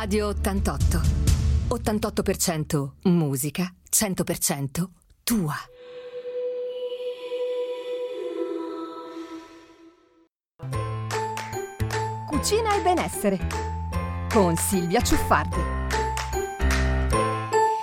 Radio 88. 88% musica, 100% tua. Cucina e benessere con Silvia Ciuffardi.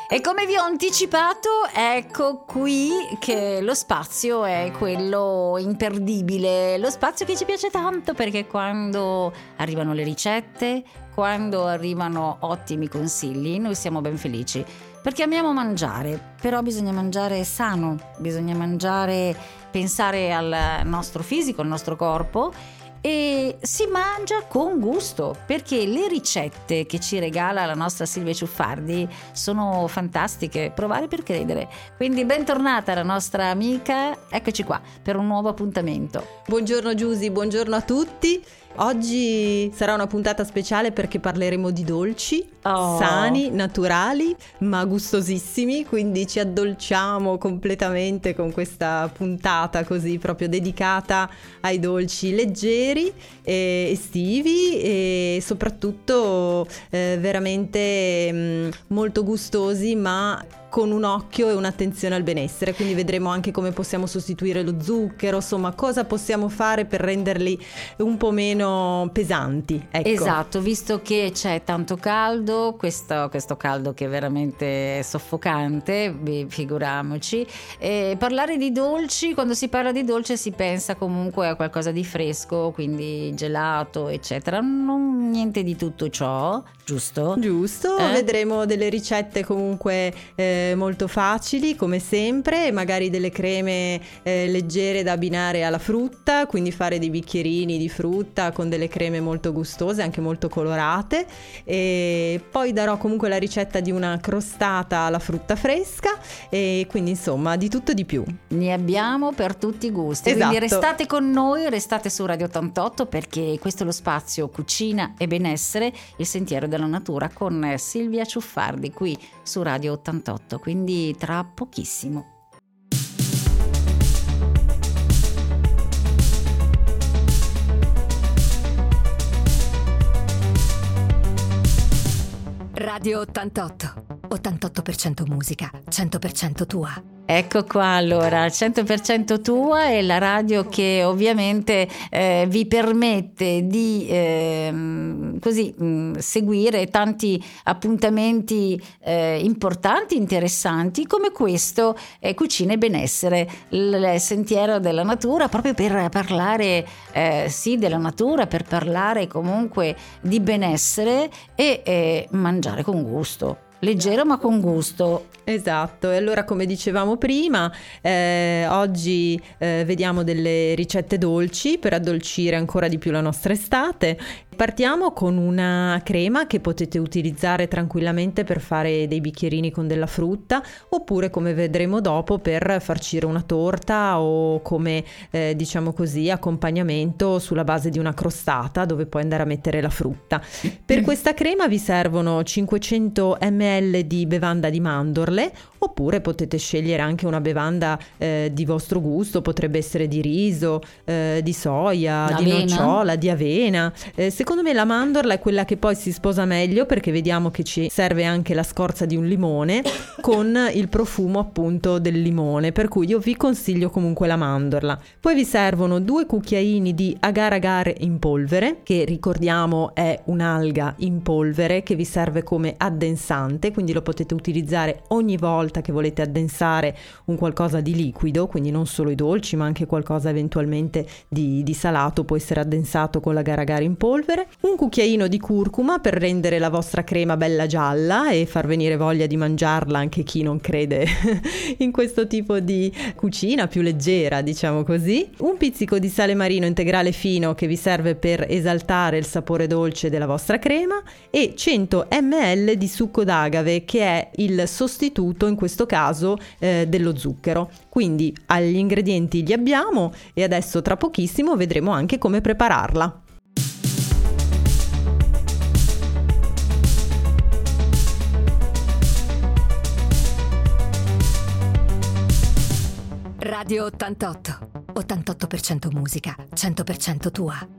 E come vi ho anticipato, ecco qui che lo spazio è quello imperdibile, lo spazio che ci piace tanto perché quando arrivano le ricette, quando arrivano ottimi consigli, noi siamo ben felici. Perché amiamo mangiare, però bisogna mangiare sano, bisogna mangiare, pensare al nostro fisico, al nostro corpo e si mangia con gusto perché le ricette che ci regala la nostra Silvia Ciuffardi sono fantastiche, provare per credere. Quindi bentornata la nostra amica, eccoci qua per un nuovo appuntamento. Buongiorno Giusy, buongiorno a tutti. Oggi sarà una puntata speciale perché parleremo di dolci, oh. sani, naturali, ma gustosissimi, quindi ci addolciamo completamente con questa puntata così proprio dedicata ai dolci leggeri, e estivi e soprattutto eh, veramente mh, mm, molto gustosi, ma con un occhio e un'attenzione al benessere, quindi vedremo anche come possiamo sostituire lo zucchero, insomma cosa possiamo fare per renderli un po' meno pesanti. Ecco. Esatto, visto che c'è tanto caldo, questo, questo caldo che è veramente soffocante, figuriamoci, e parlare di dolci, quando si parla di dolce si pensa comunque a qualcosa di fresco, quindi gelato, eccetera, non niente di tutto ciò, giusto? Giusto, eh? vedremo delle ricette comunque... Eh, molto facili come sempre, magari delle creme eh, leggere da abbinare alla frutta, quindi fare dei bicchierini di frutta con delle creme molto gustose, anche molto colorate. E poi darò comunque la ricetta di una crostata alla frutta fresca e quindi insomma di tutto di più. Ne abbiamo per tutti i gusti, esatto. quindi restate con noi, restate su Radio 88 perché questo è lo spazio cucina e benessere, il sentiero della natura con Silvia Ciuffardi qui su Radio 88 tutto, quindi tra pochissimo. Radio 88. 88% musica, 100% tua. Ecco qua allora, 100% tua è la radio che ovviamente eh, vi permette di eh, così, mh, mm, seguire tanti appuntamenti eh, importanti, interessanti come questo eh, Cucina e Benessere, il sentiero della natura, proprio per parlare eh, sì della natura, per parlare comunque di benessere e eh, mangiare con gusto leggero ma con gusto. Esatto, e allora come dicevamo prima, eh, oggi eh, vediamo delle ricette dolci per addolcire ancora di più la nostra estate Partiamo con una crema che potete utilizzare tranquillamente per fare dei bicchierini con della frutta oppure come vedremo dopo per farcire una torta o come eh, diciamo così accompagnamento sulla base di una crostata dove puoi andare a mettere la frutta. Per questa crema vi servono 500 ml di bevanda di mandorle darle oppure potete scegliere anche una bevanda eh, di vostro gusto, potrebbe essere di riso, eh, di soia, L'avena. di nocciola, di avena. Eh, Secondo me la mandorla è quella che poi si sposa meglio perché vediamo che ci serve anche la scorza di un limone con il profumo appunto del limone, per cui io vi consiglio comunque la mandorla. Poi vi servono due cucchiaini di agar agar in polvere, che ricordiamo è un'alga in polvere che vi serve come addensante, quindi lo potete utilizzare ogni volta che volete addensare un qualcosa di liquido, quindi non solo i dolci ma anche qualcosa eventualmente di, di salato può essere addensato con l'agar agar in polvere, un cucchiaino di curcuma per rendere la vostra crema bella gialla e far venire voglia di mangiarla anche chi non crede in questo tipo di cucina più leggera, diciamo così, un pizzico di sale marino integrale fino che vi serve per esaltare il sapore dolce della vostra crema e 100 ml di succo d'agave che è il sostituto in questo caso eh, dello zucchero. Quindi agli ingredienti li abbiamo e adesso tra pochissimo vedremo anche come prepararla. Radio 88. 88% musica, 100% tua.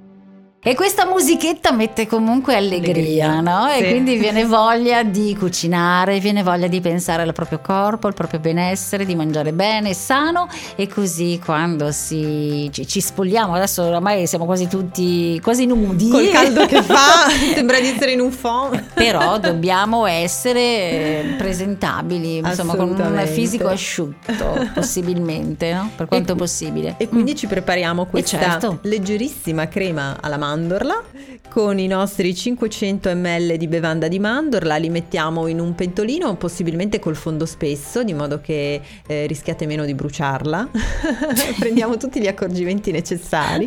E questa musichetta mette comunque allegria, Allegria, no? sì. E quindi viene voglia di cucinare, viene voglia di pensare al proprio corpo, al proprio benessere, di mangiare bene, sano e così quando si, ci, ci spogliamo, adesso ormai siamo quasi tutti quasi nudi. Col caldo che fa, sembra di essere in un phon. Però dobbiamo essere eh, presentabili, insomma, con un fisico asciutto, possibilmente, no? Per quanto E- possibile. E quindi ci prepariamo questa certo. leggerissima crema alla mandorla con i nostri 500 ml di bevanda di mandorla, li mettiamo in un pentolino possibilmente col fondo spesso di modo che eh, rischiate meno di bruciarla. Prendiamo tutti gli accorgimenti necessari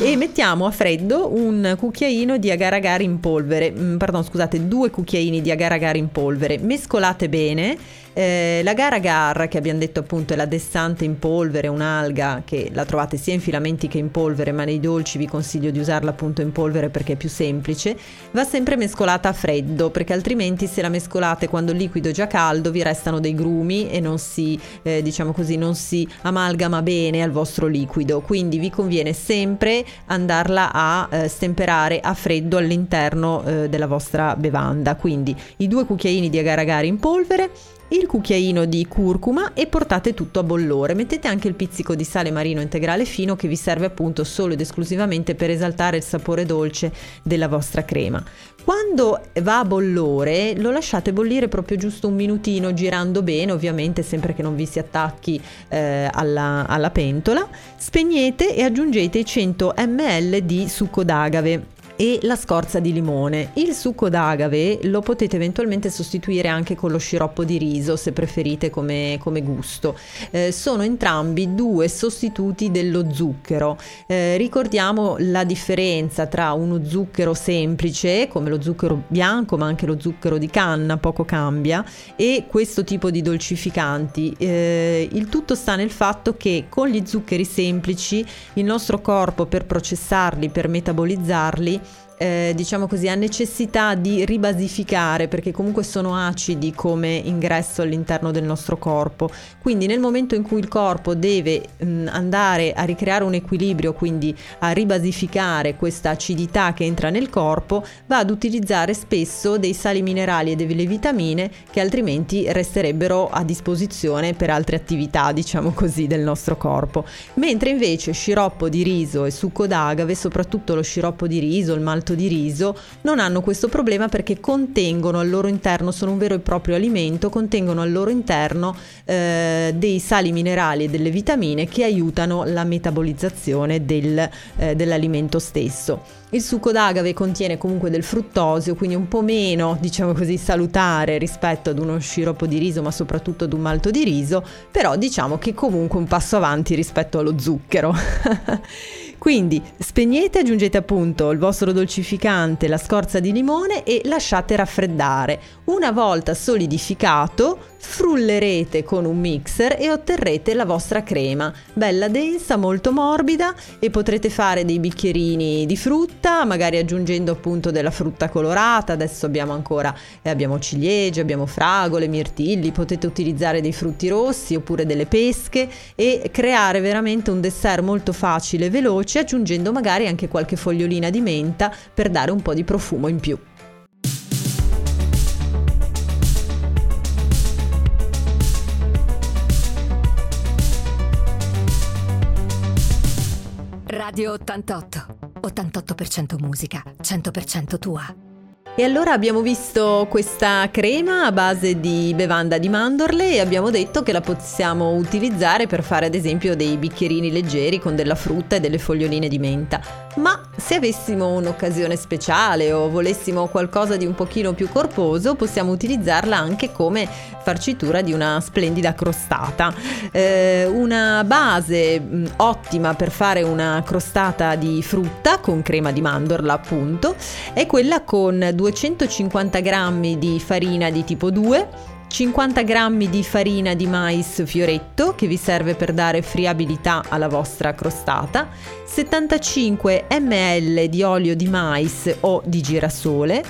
e mettiamo a freddo un cucchiaino di agar agar in polvere, mm, pardon scusate due cucchiaini di agar agar in polvere, mescolate bene. Eh, l'agar agar che abbiamo detto appunto è la dessante in polvere, un'alga che la trovate sia in filamenti che in polvere, ma nei dolci vi consiglio di usarla appunto in polvere perché è più semplice, va sempre mescolata a freddo perché altrimenti se la mescolate quando il liquido è già caldo vi restano dei grumi e non si, eh, diciamo così, non si amalgama bene al vostro liquido, quindi vi conviene sempre andarla a eh, stemperare a freddo all'interno eh, della vostra bevanda, quindi i due cucchiaini di agar agar in polvere il cucchiaino di curcuma e portate tutto a bollore. Mettete anche il pizzico di sale marino integrale fino che vi serve appunto solo ed esclusivamente per esaltare il sapore dolce della vostra crema. Quando va a bollore lo lasciate bollire proprio giusto un minutino girando bene, ovviamente sempre che non vi si attacchi eh, alla, alla pentola. Spegnete e aggiungete i 100 ml di succo d'agave e la scorza di limone. Il succo d'agave lo potete eventualmente sostituire anche con lo sciroppo di riso se preferite come, come gusto. Eh, sono entrambi due sostituti dello zucchero. Eh, ricordiamo la differenza tra uno zucchero semplice come lo zucchero bianco ma anche lo zucchero di canna, poco cambia, e questo tipo di dolcificanti. Eh, il tutto sta nel fatto che con gli zuccheri semplici il nostro corpo per processarli, per metabolizzarli, eh, diciamo così, ha necessità di ribasificare perché comunque sono acidi come ingresso all'interno del nostro corpo. Quindi nel momento in cui il corpo deve mh, andare a ricreare un equilibrio, quindi a ribasificare questa acidità che entra nel corpo, va ad utilizzare spesso dei sali minerali e delle vitamine che altrimenti resterebbero a disposizione per altre attività, diciamo così, del nostro corpo. Mentre invece sciroppo di riso e succo d'agave, soprattutto lo sciroppo di riso, il malto di riso, non hanno questo problema perché contengono al loro interno, sono un vero e proprio alimento, contengono al loro interno eh, dei sali minerali e delle vitamine che aiutano la metabolizzazione del, eh, dell'alimento stesso. Il succo d'agave contiene comunque del fruttosio, quindi un po' meno, diciamo così, salutare rispetto ad uno sciroppo di riso, ma soprattutto ad un malto di riso, però diciamo che comunque un passo avanti rispetto allo zucchero. Quindi spegnete, aggiungete appunto il vostro dolcificante, la scorza di limone e lasciate raffreddare. Una volta solidificato, frullerete con un mixer e otterrete la vostra crema, bella densa, molto morbida e potrete fare dei bicchierini di frutta, magari aggiungendo appunto della frutta colorata. Adesso abbiamo ancora eh, abbiamo ciliegie, abbiamo fragole, mirtilli, potete utilizzare dei frutti rossi oppure delle pesche e creare veramente un dessert molto facile e veloce aggiungendo magari anche qualche fogliolina di menta per dare un po' di profumo in più. Radio 88. 88% musica, 100% tua. E allora abbiamo visto questa crema a base di bevanda di mandorle e abbiamo detto che la possiamo utilizzare per fare ad esempio dei bicchierini leggeri con della frutta e delle foglioline di menta. Ma se avessimo un'occasione speciale o volessimo qualcosa di un pochino più corposo, possiamo utilizzarla anche come farcitura di una splendida crostata. Eh, una base mh, ottima per fare una crostata di frutta con crema di mandorla, appunto, è quella con 250 g di farina di tipo 2 50 g di farina di mais fioretto che vi serve per dare friabilità alla vostra crostata, 75 ml di olio di mais o di girasole,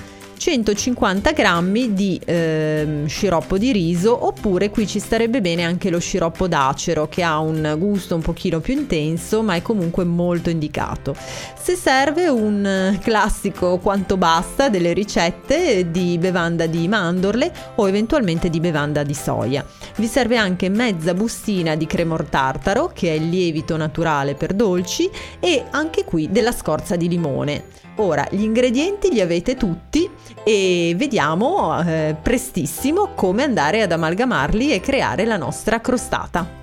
150 grammi di eh, sciroppo di riso oppure qui ci starebbe bene anche lo sciroppo d'acero che ha un gusto un pochino più intenso ma è comunque molto indicato. Se serve un classico quanto basta delle ricette di bevanda di mandorle o eventualmente di bevanda di soia. Vi serve anche mezza bustina di cremor tartaro che è il lievito naturale per dolci e anche qui della scorza di limone. Ora, gli ingredienti li avete tutti e vediamo eh, prestissimo come andare ad amalgamarli e creare la nostra crostata.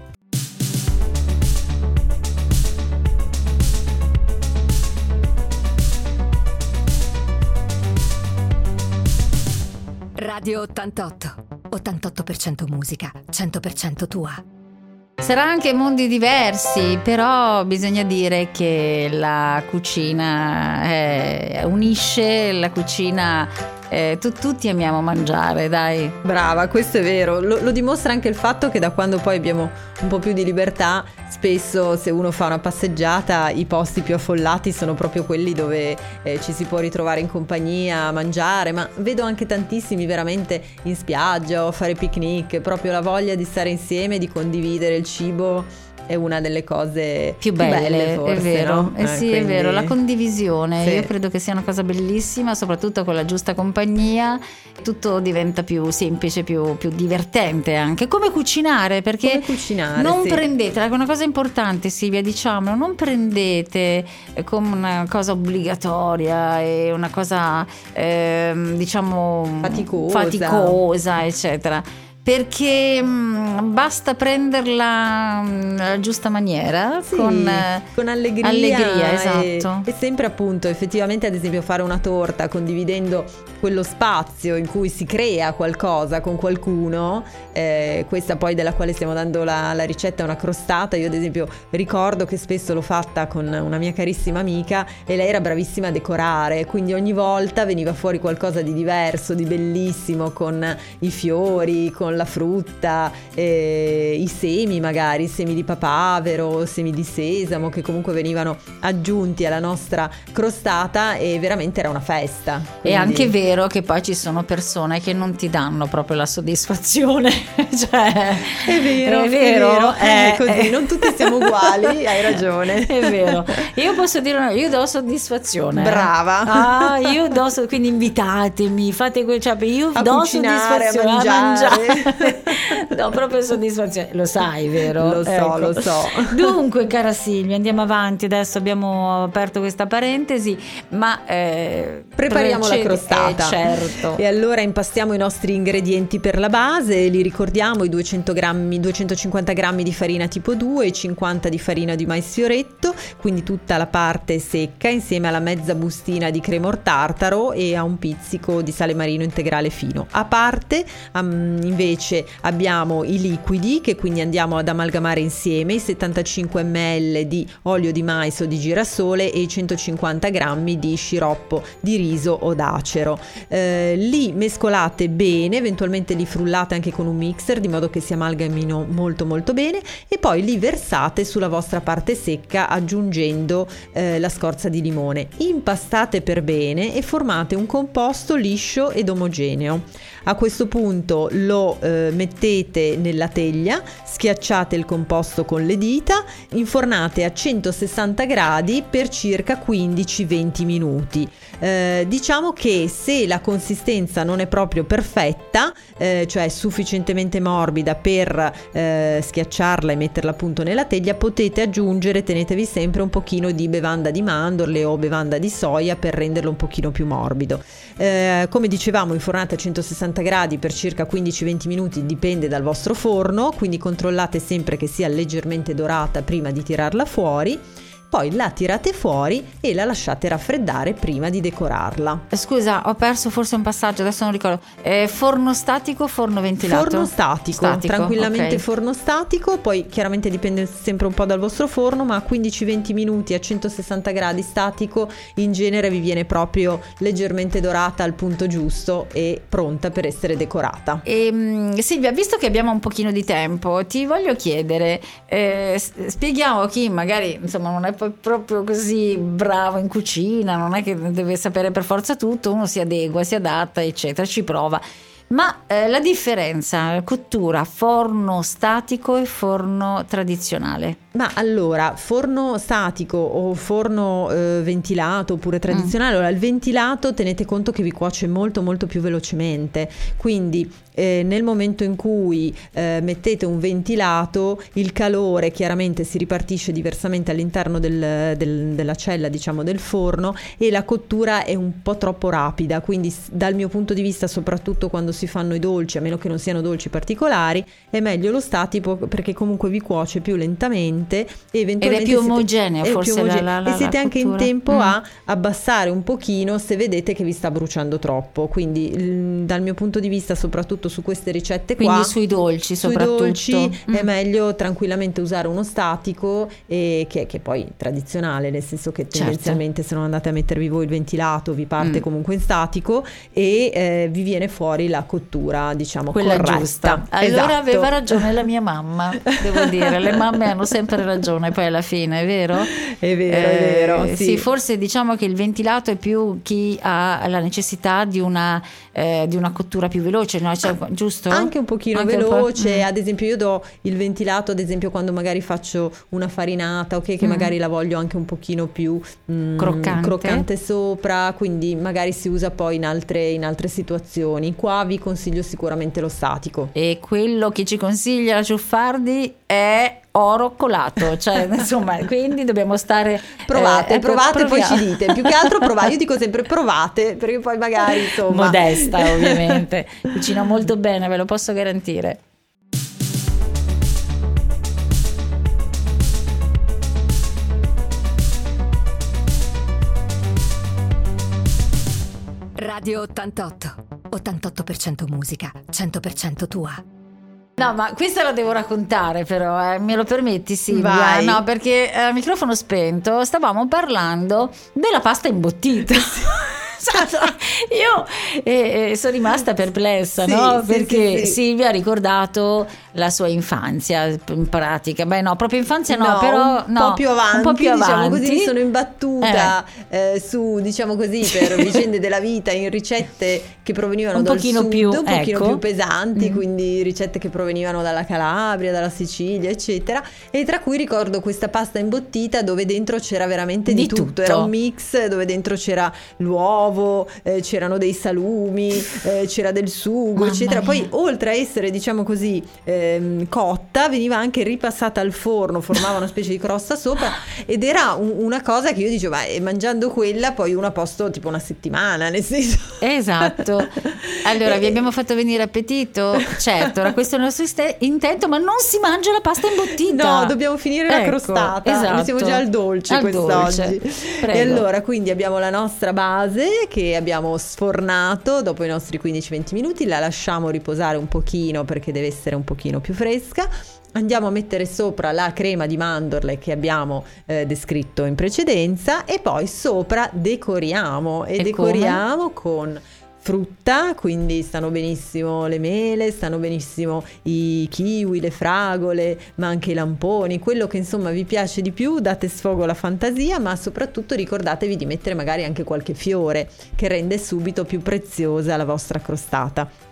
Radio 88. 88% musica, 100% tua. Sarà anche mondi diversi, però bisogna dire che la cucina eh, unisce, la cucina eh, tu, tutti amiamo mangiare, dai. Brava, questo è vero. Lo, lo, dimostra anche il fatto che da quando poi abbiamo un po' più di libertà, spesso se uno fa una passeggiata, i posti più affollati sono proprio quelli dove eh, ci si può ritrovare in compagnia, a mangiare, ma vedo anche tantissimi veramente in spiaggia o a fare picnic, proprio la voglia di stare insieme, di condividere il cibo è una delle cose più belle, più belle forse, è vero. No? Eh, eh, sì, quindi... è vero, la condivisione, sì. io credo che sia una cosa bellissima, soprattutto con la giusta compagnia, tutto diventa più semplice, più, più divertente anche. Come cucinare, perché come cucinare, non sì. prendete, una cosa importante Silvia, diciamo, non prendete come una cosa obbligatoria e una cosa eh, diciamo faticosa, faticosa eccetera perché mh, mm, basta prenderla mm, nella giusta maniera sì, con, con, allegria, allegria esatto. e, e, sempre appunto effettivamente ad esempio fare una torta condividendo quello spazio in cui si crea qualcosa con qualcuno eh, questa poi della quale stiamo dando la, la ricetta è una crostata io ad esempio ricordo che spesso l'ho fatta con una mia carissima amica e lei era bravissima a decorare quindi ogni volta veniva fuori qualcosa di diverso di bellissimo con i fiori con con la frutta, eh, i semi magari, semi di papavero, semi di sesamo che comunque venivano aggiunti alla nostra crostata e veramente era una festa. Quindi... È anche vero che poi ci sono persone che non ti danno proprio la soddisfazione. cioè, è vero, è vero, è, vero. è così, eh. non tutti siamo uguali, hai ragione. È vero. Io posso dire, una, io do soddisfazione. Brava. Ah, io do, quindi invitatemi, fate quel, cioè, io a do cucinare, soddisfazione a mangiare. A mangiare. no, proprio soddisfazione. Lo sai, vero? Lo so, ecco. lo so. Dunque, cara Silvia, andiamo avanti. Adesso abbiamo aperto questa parentesi, ma eh, prepariamo la crostata. Eh, certo. E allora impastiamo i nostri ingredienti per la base. Li ricordiamo: i 200 grammi, 250 grammi di farina tipo 2 e 50 di farina di mais fioretto, quindi tutta la parte secca insieme alla mezza bustina di cremor tartaro e a un pizzico di sale marino integrale fino. A parte, um, invece invece abbiamo i liquidi che quindi andiamo ad amalgamare insieme, i 75 ml di olio di mais o di girasole e i 150 g di sciroppo di riso o d'acero. Eh, li mescolate bene, eventualmente li frullate anche con un mixer di modo che si amalgamino molto molto bene e poi li versate sulla vostra parte secca aggiungendo eh, la scorza di limone. Impastate per bene e formate un composto liscio ed omogeneo. A questo punto lo eh, mettete nella teglia, schiacciate il composto con le dita, infornate a 160 gradi per circa 15-20 minuti. Eh, diciamo che se la consistenza non è proprio perfetta, eh, cioè sufficientemente morbida per eh, schiacciarla e metterla appunto nella teglia, potete aggiungere, tenetevi sempre un pochino di bevanda di mandorle o bevanda di soia per renderlo un pochino più morbido. Eh, come dicevamo, infornate a 160 180 gradi per circa 15-20 minuti, dipende dal vostro forno, quindi controllate sempre che sia leggermente dorata prima di tirarla fuori poi la tirate fuori e la lasciate raffreddare prima di decorarla. Scusa, ho perso forse un passaggio, adesso non ricordo. Eh, forno statico forno ventilato? Forno statico, statico tranquillamente okay. forno statico, poi chiaramente dipende sempre un po' dal vostro forno, ma 15-20 minuti a 160 gradi statico in genere vi viene proprio leggermente dorata al punto giusto e pronta per essere decorata. E, ehm, Silvia, visto che abbiamo un pochino di tempo, ti voglio chiedere, eh, spieghiamo a chi magari insomma non è proprio così bravo in cucina, non è che deve sapere per forza tutto, uno si adegua, si adatta, eccetera, ci prova. Ma eh, la differenza, cottura, forno statico e forno tradizionale? Ma allora, forno statico o forno eh, ventilato oppure Mm. tradizionale, allora il ventilato tenete conto che vi cuoce molto molto più velocemente, quindi eh, nel momento in cui eh, mettete un ventilato il calore chiaramente si ripartisce diversamente all'interno del- del- della cella diciamo del forno e la cottura è un po' troppo rapida, quindi dal mio punto di vista soprattutto quando si fanno i dolci, a meno che non siano dolci particolari, è meglio lo statico perché comunque vi cuoce più lentamente e eventualmente più siete- omogeneo, è più forse, la- omogeneo. la- la- e siete la anche in tempo Mm. a abbassare un pochino se vedete che vi sta bruciando troppo. Quindi dal mio punto di vista, soprattutto su queste ricette Quindi qua, sui dolci sui soprattutto. dolci è Mm. meglio tranquillamente usare uno statico e che, che poi è tradizionale, nel senso che Certo. tendenzialmente se non andate a mettervi voi il ventilato vi parte Mm. comunque in statico e eh, vi viene fuori la cottura, diciamo, Quella corretta. giusta. Allora Esatto. aveva ragione la mia mamma, devo dire, le mamme hanno sempre ragione poi alla fine, è vero? È vero, è Eh, vero. sì. forse diciamo che il ventilato è più chi ha la necessità di una, eh, di una cottura più veloce, no? Cioè, giusto? Anche un pochino Anche un po', veloce, mm. ad esempio io do il ventilato, ad esempio quando magari faccio una farinata, ok, che Mm. magari la voglio anche un pochino più mm, Croccante. croccante sopra, quindi magari si usa poi in altre, in altre situazioni. Qua vi consiglio sicuramente lo statico. E quello che ci consiglia la Ciuffardi è oro colato, cioè insomma, quindi dobbiamo stare Provate, eh, ecco, provate e poi proviamo. ci dite. Più che altro provate, io dico sempre provate, perché poi magari insomma... modesta ovviamente, cucina molto bene, ve lo posso garantire. Radio 88. 88% musica, 100% tua. No, ma questa la devo raccontare però, eh. me lo permetti Silvia? Vai. No, perché eh, a microfono spento stavamo parlando della pasta imbottita. Io eh, eh, sono rimasta perplessa, Sì, no? sì, Perché sì, sì. Silvia ha ricordato la sua infanzia in pratica. Beh, no, proprio infanzia no, No, però un no, po' più avanti, un po' più diciamo avanti. così, mi sono imbattuta eh, su, diciamo così, per vicende della vita in ricette che provenivano Un dal pochino sud, più, un pochino ecco. più pesanti, Mm. quindi ricette che provenivano dalla Calabria, dalla Sicilia, eccetera, e tra cui ricordo questa pasta imbottita dove dentro c'era veramente di, Di tutto. tutto. era un mix dove dentro c'era l'uovo, eh, c'erano dei salumi, eh, c'era del sugo, Mamma eccetera. Poi mia. oltre a essere, diciamo così, ehm, cotta, veniva anche ripassata al forno, formava una specie di crosta sopra ed era un- una cosa che io dicevo, ma eh, mangiando quella poi uno a posto tipo una settimana, nel senso... Esatto. Allora, vi Eh, abbiamo fatto venire appetito? Certo, era questo il nostro iste- intento, ma non si mangia la pasta imbottita. No, dobbiamo finire la Ecco, crostata. esatto. Noi siamo già al dolce Al quest'oggi. dolce. E allora, quindi abbiamo la nostra base che abbiamo sfornato dopo i nostri 15-20 minuti, la lasciamo riposare un pochino perché deve essere un pochino più fresca. Andiamo a mettere sopra la crema di mandorle che abbiamo eh, descritto in precedenza e poi sopra decoriamo e, E decoriamo con frutta, quindi stanno benissimo le mele, stanno benissimo i kiwi, le fragole, ma anche i lamponi, quello che insomma vi piace di più, date sfogo alla fantasia, ma soprattutto ricordatevi di mettere magari anche qualche fiore che rende subito più preziosa la vostra crostata.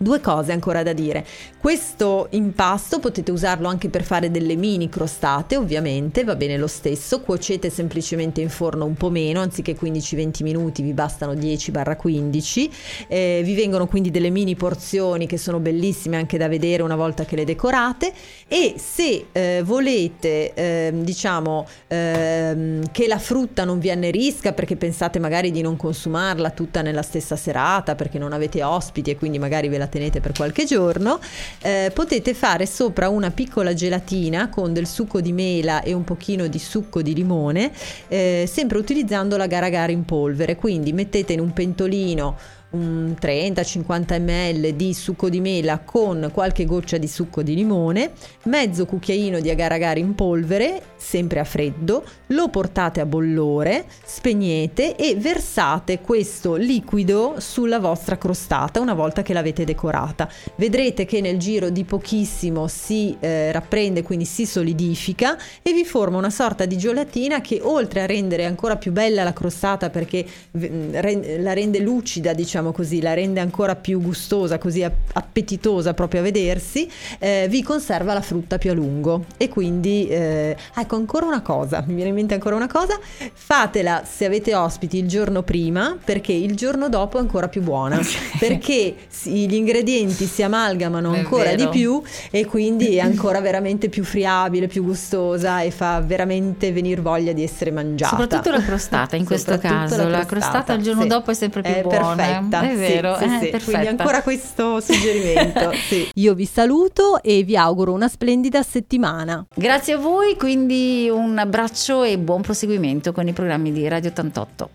Due cose ancora da dire. Questo impasto potete usarlo anche per fare delle mini crostate, ovviamente, va bene lo stesso. Cuocete semplicemente in forno un po' meno, anziché 15-20 minuti, vi bastano 10-15. Eh, vi vengono quindi delle mini porzioni che sono bellissime anche da vedere una volta che le decorate. E se eh, volete, ehm, diciamo, ehm, che la frutta non vi annerisca perché pensate magari di non consumarla tutta nella stessa serata perché non avete ospiti e quindi magari ve la tenete per qualche giorno, eh, potete fare sopra una piccola gelatina con del succo di mela e un pochino di succo di limone, eh, sempre utilizzando la gara in polvere. Quindi mettete in un pentolino un 30-50 ml di succo di mela con qualche goccia di succo di limone, mezzo cucchiaino di agar agar in polvere sempre a freddo, lo portate a bollore, spegnete e versate questo liquido sulla vostra crostata una volta che l'avete decorata. Vedrete che nel giro di pochissimo si eh, rapprende, quindi si solidifica e vi forma una sorta di gelatina che oltre a rendere ancora più bella la crostata perché la rende lucida, diciamo così, la rende ancora più gustosa, così appetitosa proprio a vedersi, eh, vi conserva la frutta più a lungo e quindi eh, ecco ancora una cosa, mi viene in mente ancora una cosa, fatela se avete ospiti il giorno prima perché il giorno dopo è ancora più buona perché gli ingredienti si amalgamano ancora di più e quindi è ancora veramente più friabile, più gustosa e fa veramente venire voglia di essere mangiata. Soprattutto la crostata in questo caso, la, la crostata il giorno sì. dopo è sempre più è buona. Perfetta, è vero, sì, è sì, perfetta. Quindi ancora questo suggerimento. Io vi saluto e vi auguro una splendida settimana. Grazie a voi, quindi un abbraccio e buon proseguimento con i programmi di Radio 88.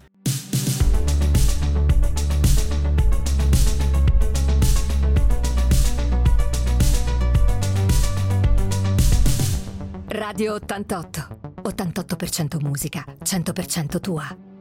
Radio 88. 88% musica, 100% tua.